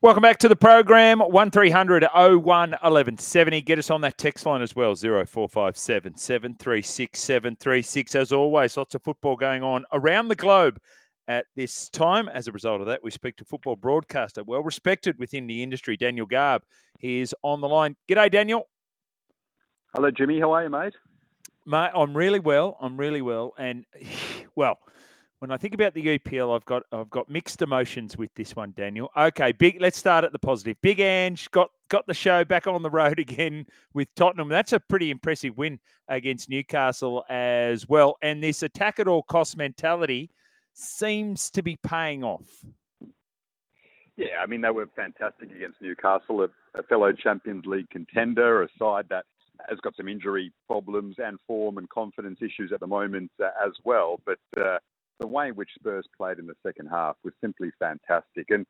Welcome back to the program. 1300 01 1170. Get us on that text line as well 0457 736 736. As always, lots of football going on around the globe at this time. As a result of that, we speak to football broadcaster, well respected within the industry, Daniel Garb. He is on the line. G'day, Daniel. Hello, Jimmy. How are you, mate? Mate, I'm really well. I'm really well. And, well, when I think about the EPL, I've got I've got mixed emotions with this one, Daniel. Okay, big. Let's start at the positive. Big Ange got got the show back on the road again with Tottenham. That's a pretty impressive win against Newcastle as well. And this attack at all cost mentality seems to be paying off. Yeah, I mean they were fantastic against Newcastle, a, a fellow Champions League contender, a side that has got some injury problems and form and confidence issues at the moment uh, as well, but. Uh, the way in which Spurs played in the second half was simply fantastic. And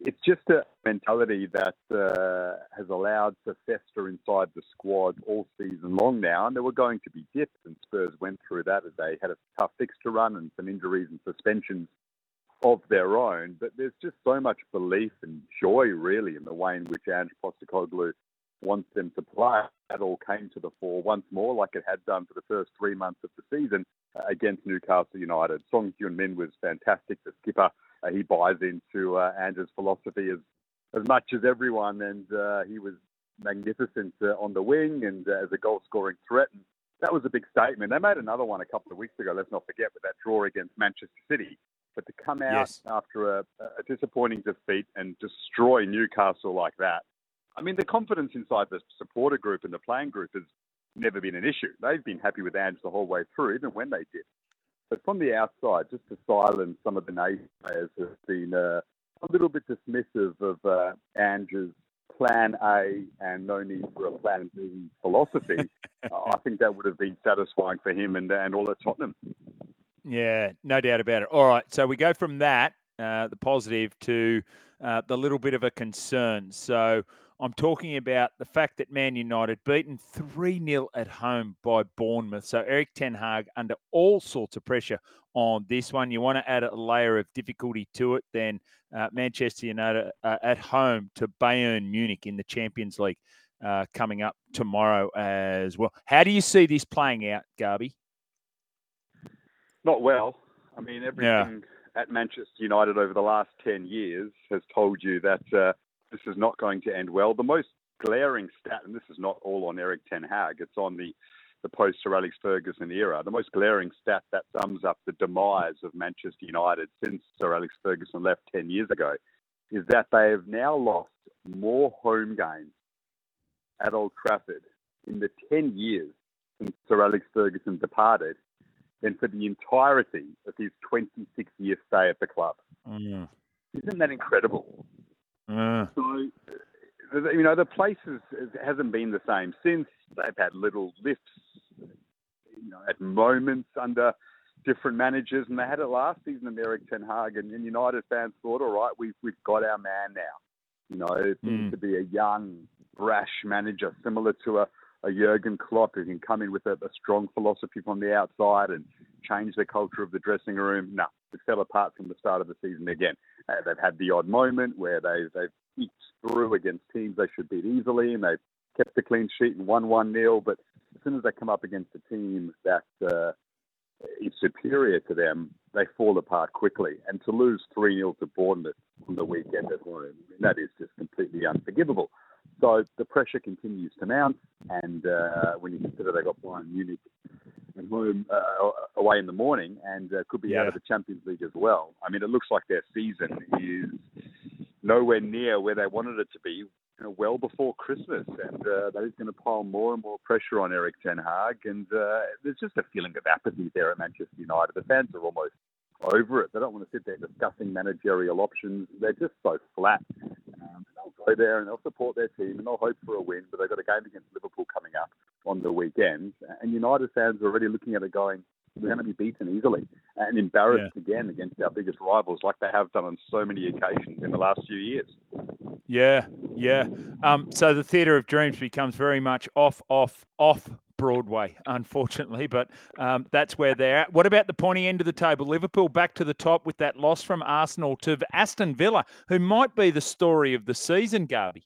it's just a mentality that uh, has allowed to fester inside the squad all season long now. And there were going to be dips, and Spurs went through that as they had a tough fixture run and some injuries and suspensions of their own. But there's just so much belief and joy, really, in the way in which Ange Postecoglou wants them to play. That all came to the fore once more, like it had done for the first three months of the season against Newcastle United. Son Heung-min was fantastic. The skipper, uh, he buys into uh, Ange's philosophy as as much as everyone, and uh, he was magnificent uh, on the wing and uh, as a goal scoring threat. And that was a big statement. They made another one a couple of weeks ago. Let's not forget with that draw against Manchester City. But to come out yes. after a, a disappointing defeat and destroy Newcastle like that, I mean, the confidence inside the supporter group and the playing group is never been an issue. They've been happy with Ange the whole way through, even when they did. But from the outside, just to silence some of the naysayers who have been uh, a little bit dismissive of uh, Ange's plan A and no need for a plan B philosophy, I think that would have been satisfying for him and, and all at Tottenham. Yeah, no doubt about it. All right, so we go from that, uh, the positive, to uh, the little bit of a concern. So I'm talking about the fact that Man United beaten 3 0 at home by Bournemouth. So Erik Ten Hag under all sorts of pressure on this one. You want to add a layer of difficulty to it, then uh, Manchester United uh, at home to Bayern Munich in the Champions League uh, coming up tomorrow as well. How do you see this playing out, Garby? Not well. I mean, everything yeah. at Manchester United over the last 10 years has told you that uh, this is not going to end well. The most glaring stat, and this is not all on Erik Ten Hag, it's on the, the post Sir Alex Ferguson era. The most glaring stat that sums up the demise of Manchester United since Sir Alex Ferguson left 10 years ago is that they have now lost more home games at Old Trafford in the 10 years since Sir Alex Ferguson departed than for the entirety of his 26 year stay at the club. Mm. Isn't that incredible? Uh. So, you know, the place is, hasn't been the same since. They've had little lifts, you know, at moments under different managers, and they had it last season under Erik Ten Hag, and, and United fans thought, all right, we've, we've got our man now. You know, it seems mm. to be a young, brash manager, similar to a, a Jurgen Klopp who can come in with a, a strong philosophy from the outside and change the culture of the dressing room. No, it fell apart from the start of the season again. Uh, they've had the odd moment where they, they've eked through against teams they should beat easily, and they've kept the clean sheet and won 1 0. But as soon as they come up against a team that uh, is superior to them, they fall apart quickly. And to lose 3 0 to Bournemouth on the weekend at home, that is just completely unforgivable. So the pressure continues to mount, and uh, when you consider they got Bayern Munich at home uh, away in the morning and uh, could be yeah. out of the Champions League as well. I mean, it looks like their season is nowhere near where they wanted it to be. You know, well before Christmas, and uh, that is going to pile more and more pressure on Erik Ten Hag. And uh, there's just a feeling of apathy there at Manchester United. The fans are almost over it. They don't want to sit there discussing managerial options. They're just so flat. Um, they'll go there and they'll support their team and they'll hope for a win, but they've got a game against Liverpool coming up on the weekend. And United fans are already looking at it going, we're going to be beaten easily and embarrassed yeah. again against our biggest rivals, like they have done on so many occasions in the last few years. Yeah, yeah. Um, so the theatre of dreams becomes very much off, off, off Broadway, unfortunately, but um, that's where they're at. What about the pointy end of the table? Liverpool back to the top with that loss from Arsenal to Aston Villa, who might be the story of the season, Garby.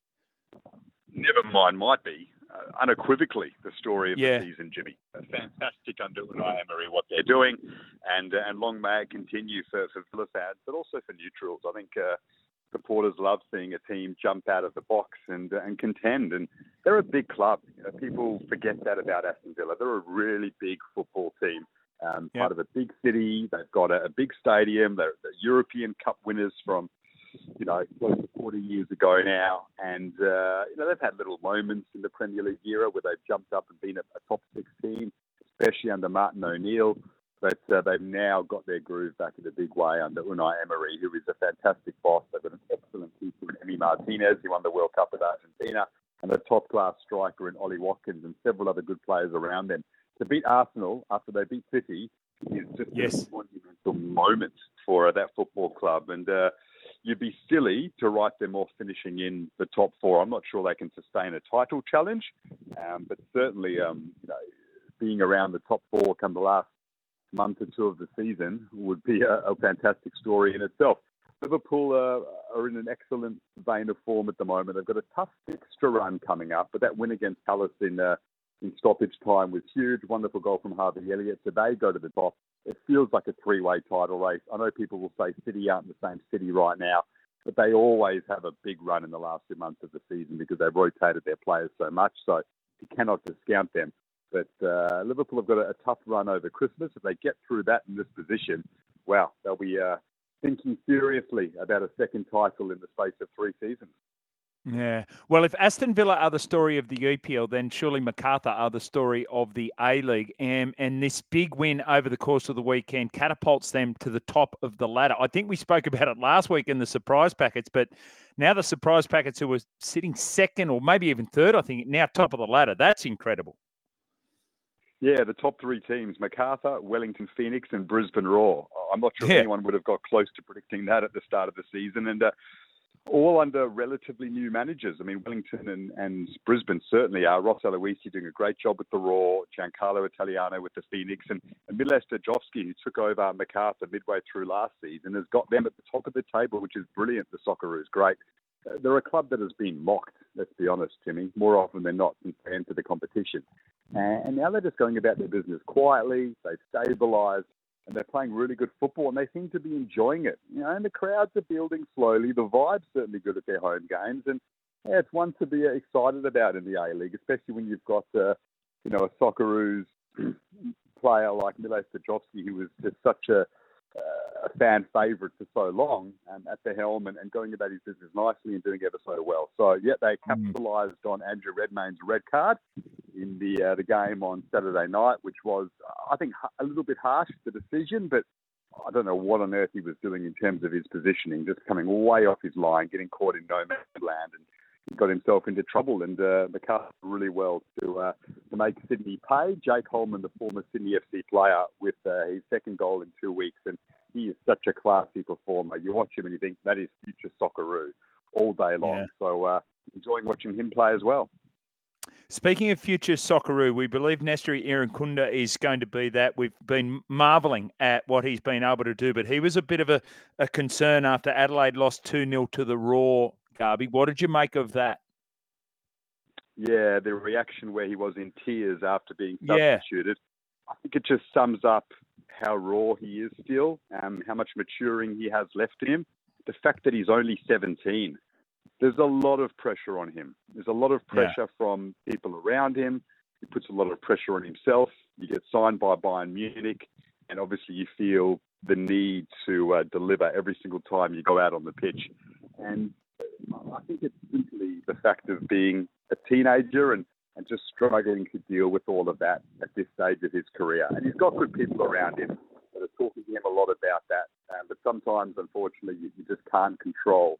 Never mind, might be. Uh, unequivocally the story of yeah. the season, Jimmy. Fantastic under Unai Emery what they're doing, and uh, and long may it continue for, for Villa fans, but also for neutrals. I think uh, supporters love seeing a team jump out of the box and uh, and contend. And they're a big club. You know, people forget that about Aston Villa. They're a really big football team. Um, Part of a big city. They've got a, a big stadium. They're, they're, European Cup winners from, you know, close to 40 years ago now. And, uh, you know, they've had little moments in the Premier League era where they've jumped up and been a, a top six team, especially under Martin O'Neill. But uh, they've now got their groove back in a big way under Unai Emery, who is a fantastic boss. They've got an excellent keeper in Emi Martinez, who won the World Cup with Argentina, and a top class striker in Ollie Watkins and several other good players around them. To beat Arsenal after they beat City is just yes. a monumental moment for uh, that football club. And uh, you'd be silly to write them off finishing in the top four. I'm not sure they can sustain a title challenge, um, but certainly, um, you know, being around the top four come the last month or two of the season would be a, a fantastic story in itself. Liverpool uh, are in an excellent vein of form at the moment. They've got a tough extra run coming up, but that win against Palace in uh, in stoppage time was huge. Wonderful goal from Harvey Elliott. So they go to the top. It feels like a three-way title race. I know people will say City aren't in the same City right now, but they always have a big run in the last two months of the season because they've rotated their players so much. So you cannot discount them. But uh, Liverpool have got a, a, tough run over Christmas. If they get through that in this position, wow, they'll be uh, thinking seriously about a second title in the space of three seasons. Yeah. Well, if Aston Villa are the story of the EPL, then surely Macarthur are the story of the A League. And, and this big win over the course of the weekend catapults them to the top of the ladder. I think we spoke about it last week in the surprise packets, but now the surprise packets who were sitting second or maybe even third, I think, now top of the ladder. That's incredible. Yeah, the top three teams Macarthur, Wellington Phoenix, and Brisbane Roar. I'm not sure yeah. if anyone would have got close to predicting that at the start of the season. And uh, all under relatively new managers. I mean, Wellington and, and Brisbane certainly are. Ross Aloisi doing a great job with the Roar, Giancarlo Italiano with the Phoenix, and, and Sterjovski, who took over Macarthur midway through last season, has got them at the top of the table, which is brilliant. The Socceroos, great. Uh, they're a club that has been mocked, let's be honest, Jimmy, more often than not since they entered the competition. And now they're just going about their business quietly. They've stabilised and they're playing really good football and they seem to be enjoying it. You know, and the crowds are building slowly. The vibe's certainly good at their home games. And yeah, it's one to be excited about in the A League, especially when you've got, uh, you know, a Socceroos player like Milos Sterjovski, who was just such a a fan favourite for so long um, at the helm and, and, going about his business nicely and doing ever so well. So, yeah, they mm. capitalised on Andrew Redmayne's red card in the uh, the game on Saturday night, which was, I think, a little bit harsh, the decision, but I don't know what on earth he was doing in terms of his positioning, just coming way off his line, getting caught in no man's land, and he got himself into trouble. And uh, Macarthur really well to uh, to make Sydney pay. Jake Hollman, the former Sydney FC player, with uh, his second goal in two weeks, and he is such a classy performer. You watch him and you think that is future Socceroo all day long. Yeah. So uh, enjoying watching him play as well. Speaking of future Socceroo, we believe Nestory Irankunda is going to be that. We've been marvelling at what he's been able to do, but he was a bit of a, a concern after Adelaide lost 2 0 to the Roar, Garby. What did you make of that? Yeah, the reaction where he was in tears after being substituted. Yeah. I think it just sums up how raw he is still, um, how much maturing he has left in him. The fact that he's only 17, there's a lot of pressure on him. There's a lot of pressure yeah. from people around him. He puts a lot of pressure on himself. You get signed by Bayern Munich, and obviously you feel the need to uh, deliver every single time you go out on the pitch. And I think it's simply the fact of being a teenager and, and just struggling to deal with all of that at this stage of his career. And he's got good people around him that are talking to him a lot about that. Um, but sometimes, unfortunately, you, you just can't control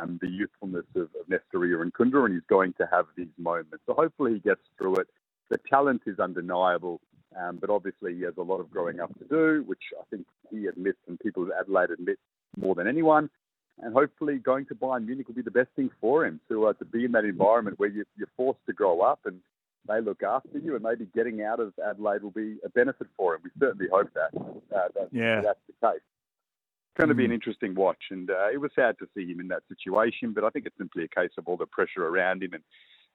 um, the youthfulness of, of Nestory Irankunda, and he's going to have these moments. So hopefully he gets through it. The talent is undeniable, um, but obviously he has a lot of growing up to do, which I think he admits and people at Adelaide admit more than anyone. And hopefully going to Bayern Munich will be the best thing for him to uh, to be in that environment where you, you're forced to grow up and they look after you, and maybe getting out of Adelaide will be a benefit for him. We certainly hope that, uh, that yeah. that's the case. Going to be an mm. interesting watch, and uh, it was sad to see him in that situation. But I think it's simply a case of all the pressure around him and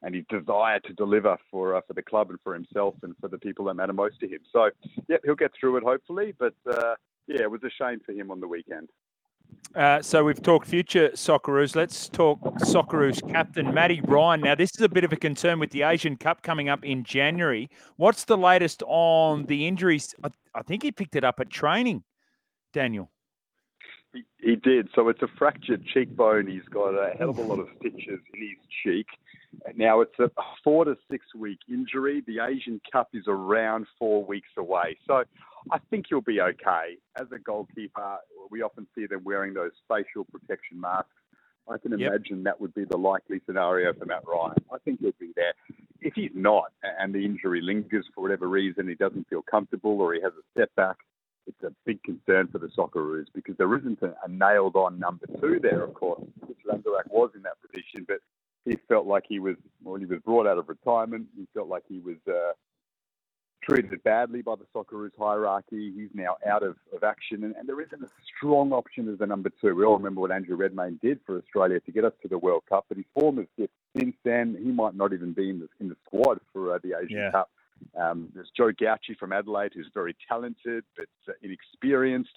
and his desire to deliver for uh, for the club and for himself and for the people that matter most to him. So, yep, he'll get through it hopefully. But uh, yeah, it was a shame for him on the weekend. Uh, so we've talked future Socceroos. Let's talk Socceroos captain Matty Ryan. Now, this is a bit of a concern with the Asian Cup coming up in January. What's the latest on the injuries? I, I think he picked it up at training, Daniel. He, he, did. So it's a fractured cheekbone. He's got a hell of a lot of stitches in his cheek. Now it's a four to six week injury. The Asian Cup is around four weeks away. So I think he'll be okay. As a goalkeeper, we often see them wearing those facial protection masks. I can yep. imagine that would be the likely scenario for Matt Ryan. I think he'll be there. If he's not, and the injury lingers for whatever reason, he doesn't feel comfortable or he has a setback, it's a big concern for the Socceroos because there isn't a, a nailed on number two there, of course. Mitch Langerak was in that position, but he felt like he was, well, he was brought out of retirement. He felt like he was uh, treated badly by the Socceroos hierarchy. He's now out of, of action, and, and, there isn't a strong option as the number two. We all remember what Andrew Redmayne did for Australia to get us to the World Cup, but his form has dipped since then. He might not even be in the, in the squad for uh, the Asian yeah. Cup. Um, there's Joe Gauci from Adelaide, who's very talented but uh, inexperienced.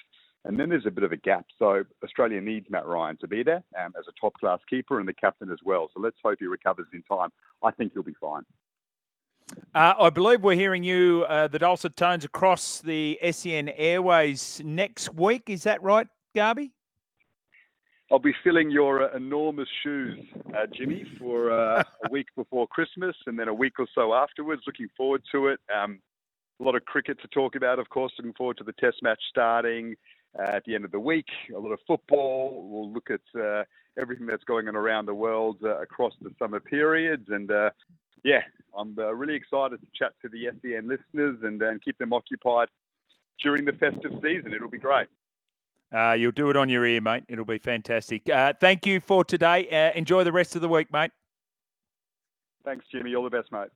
And then there's a bit of a gap. So Australia needs Matt Ryan to be there um, as a top class keeper and the captain as well. So let's hope he recovers in time. I think he'll be fine. Uh, I believe we're hearing you, uh, the dulcet tones across the SEN airways next week. Is that right, Garby? I'll be filling your uh, enormous shoes, uh, Jimmy, for uh, a week before Christmas and then a week or so afterwards. Looking forward to it. Um, a lot of cricket to talk about, of course. Looking forward to the Test match starting uh, at the end of the week. A lot of football. We'll look at uh, everything that's going on around the world uh, across the summer periods. And yeah, I'm really excited to chat to the SEN listeners and, and keep them occupied during the festive season. It'll be great. Uh, you'll do it on your ear, mate. It'll be fantastic. Uh, thank you for today. Uh, enjoy the rest of the week, mate. Thanks, Jimmy. All the best, mate.